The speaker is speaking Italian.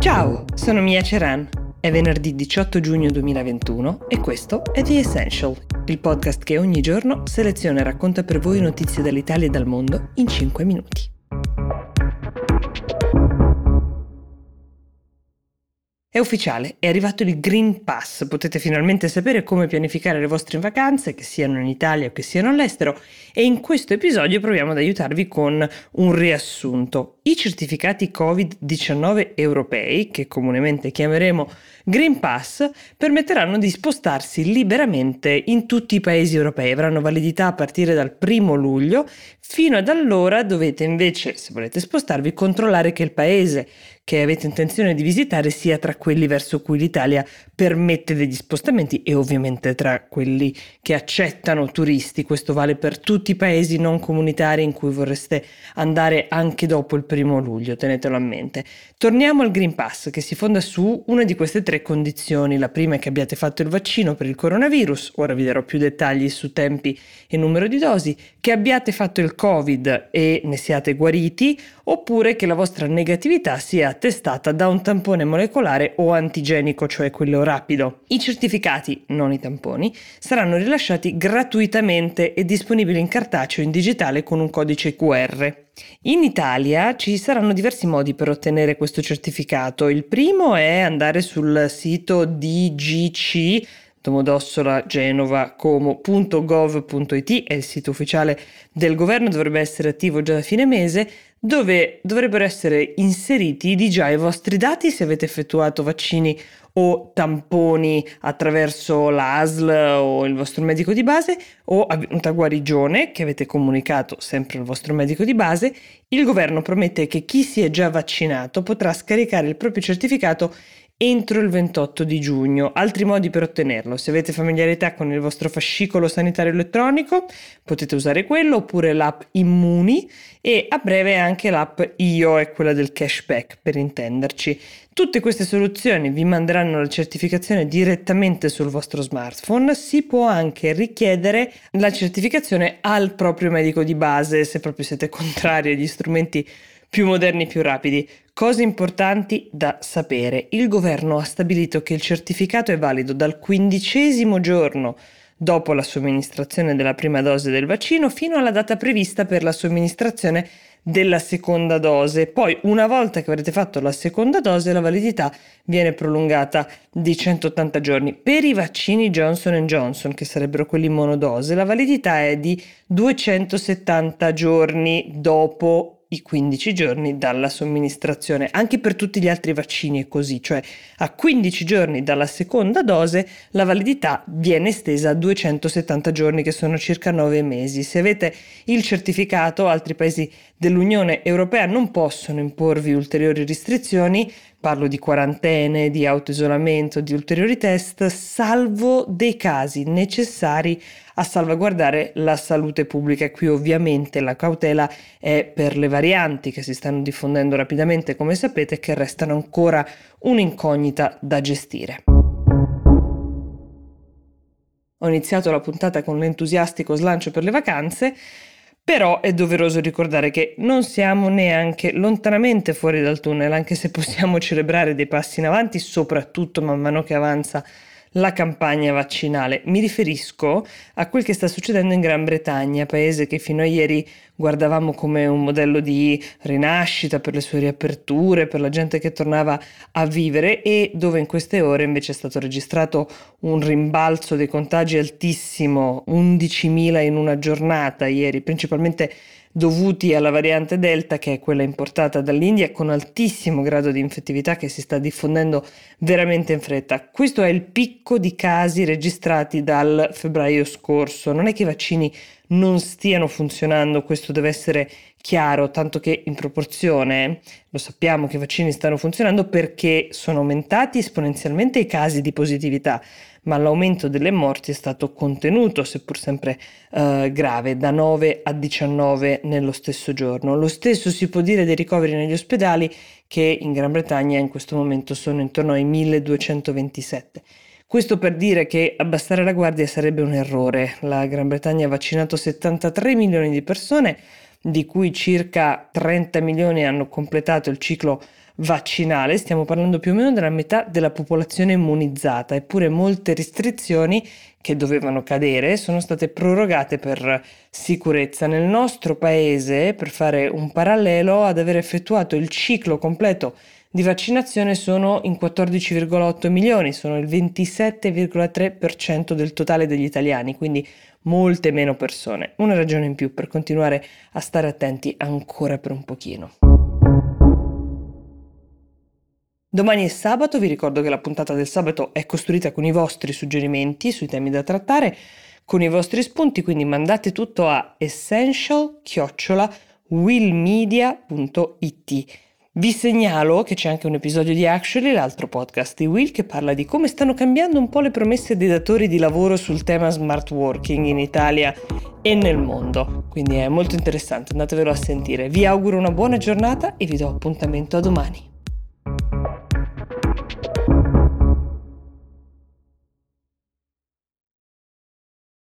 Ciao, sono Mia Ceran. È venerdì 18 giugno 2021 e questo è The Essential, il podcast che ogni giorno seleziona e racconta per voi notizie dall'Italia e dal mondo in 5 minuti. È ufficiale, è arrivato il Green Pass, potete finalmente sapere come pianificare le vostre vacanze, che siano in Italia o che siano all'estero, e in questo episodio proviamo ad aiutarvi con un riassunto. I certificati Covid-19 europei, che comunemente chiameremo Green Pass, permetteranno di spostarsi liberamente in tutti i paesi europei, avranno validità a partire dal primo luglio, fino ad allora dovete invece, se volete spostarvi, controllare che il paese che avete intenzione di visitare sia tra quelli verso cui l'Italia permette degli spostamenti e ovviamente tra quelli che accettano turisti. Questo vale per tutti i paesi non comunitari in cui vorreste andare anche dopo il primo luglio, tenetelo a mente. Torniamo al Green Pass che si fonda su una di queste tre condizioni. La prima è che abbiate fatto il vaccino per il coronavirus, ora vi darò più dettagli su tempi e numero di dosi, che abbiate fatto il Covid e ne siate guariti, oppure che la vostra negatività sia attestata da un tampone molecolare o antigenico, cioè quello rapido. I certificati, non i tamponi, saranno rilasciati gratuitamente e disponibili in cartaceo in digitale con un codice QR. In Italia ci saranno diversi modi per ottenere questo certificato. Il primo è andare sul sito DGC Domodossola Genova Como.gov.it è il sito ufficiale del governo, dovrebbe essere attivo già da fine mese dove dovrebbero essere inseriti di già i vostri dati se avete effettuato vaccini o tamponi attraverso l'ASL o il vostro medico di base o avvenuta guarigione che avete comunicato sempre al vostro medico di base, il governo promette che chi si è già vaccinato potrà scaricare il proprio certificato entro il 28 di giugno. Altri modi per ottenerlo, se avete familiarità con il vostro fascicolo sanitario elettronico, potete usare quello oppure l'app Immuni e a breve anche l'app Io è quella del cashback per intenderci. Tutte queste soluzioni vi manderanno la certificazione direttamente sul vostro smartphone, si può anche richiedere la certificazione al proprio medico di base se proprio siete contrari agli strumenti più moderni e più rapidi. Cose importanti da sapere. Il governo ha stabilito che il certificato è valido dal quindicesimo giorno dopo la somministrazione della prima dose del vaccino fino alla data prevista per la somministrazione della seconda dose. Poi, una volta che avrete fatto la seconda dose, la validità viene prolungata di 180 giorni. Per i vaccini Johnson Johnson, che sarebbero quelli monodose, la validità è di 270 giorni dopo i 15 giorni dalla somministrazione. Anche per tutti gli altri vaccini è così, cioè a 15 giorni dalla seconda dose la validità viene estesa a 270 giorni, che sono circa 9 mesi. Se avete il certificato, altri paesi dell'Unione Europea non possono imporvi ulteriori restrizioni, parlo di quarantene, di autoisolamento, di ulteriori test, salvo dei casi necessari a salvaguardare la salute pubblica. Qui ovviamente la cautela è per le varianti che si stanno diffondendo rapidamente, come sapete, che restano ancora un'incognita da gestire. Ho iniziato la puntata con l'entusiastico slancio per le vacanze, però è doveroso ricordare che non siamo neanche lontanamente fuori dal tunnel, anche se possiamo celebrare dei passi in avanti, soprattutto man mano che avanza la campagna vaccinale. Mi riferisco a quel che sta succedendo in Gran Bretagna, paese che fino a ieri guardavamo come un modello di rinascita per le sue riaperture, per la gente che tornava a vivere e dove in queste ore invece è stato registrato un rimbalzo dei contagi altissimo, 11.000 in una giornata ieri, principalmente dovuti alla variante Delta, che è quella importata dall'India, con altissimo grado di infettività che si sta diffondendo veramente in fretta. Questo è il picco di casi registrati dal febbraio scorso. Non è che i vaccini non stiano funzionando, questo deve essere chiaro, tanto che in proporzione lo sappiamo che i vaccini stanno funzionando perché sono aumentati esponenzialmente i casi di positività, ma l'aumento delle morti è stato contenuto, seppur sempre eh, grave, da 9 a 19 nello stesso giorno. Lo stesso si può dire dei ricoveri negli ospedali che in Gran Bretagna in questo momento sono intorno ai 1227. Questo per dire che abbassare la guardia sarebbe un errore. La Gran Bretagna ha vaccinato 73 milioni di persone, di cui circa 30 milioni hanno completato il ciclo vaccinale, stiamo parlando più o meno della metà della popolazione immunizzata, eppure molte restrizioni che dovevano cadere sono state prorogate per sicurezza. Nel nostro paese, per fare un parallelo, ad aver effettuato il ciclo completo di vaccinazione sono in 14,8 milioni, sono il 27,3% del totale degli italiani, quindi molte meno persone. Una ragione in più per continuare a stare attenti ancora per un pochino. Domani è sabato, vi ricordo che la puntata del sabato è costruita con i vostri suggerimenti sui temi da trattare, con i vostri spunti, quindi mandate tutto a essential-willmedia.it. Vi segnalo che c'è anche un episodio di Actually, l'altro podcast di Will, che parla di come stanno cambiando un po' le promesse dei datori di lavoro sul tema smart working in Italia e nel mondo. Quindi è molto interessante, andatevelo a sentire. Vi auguro una buona giornata e vi do appuntamento a domani.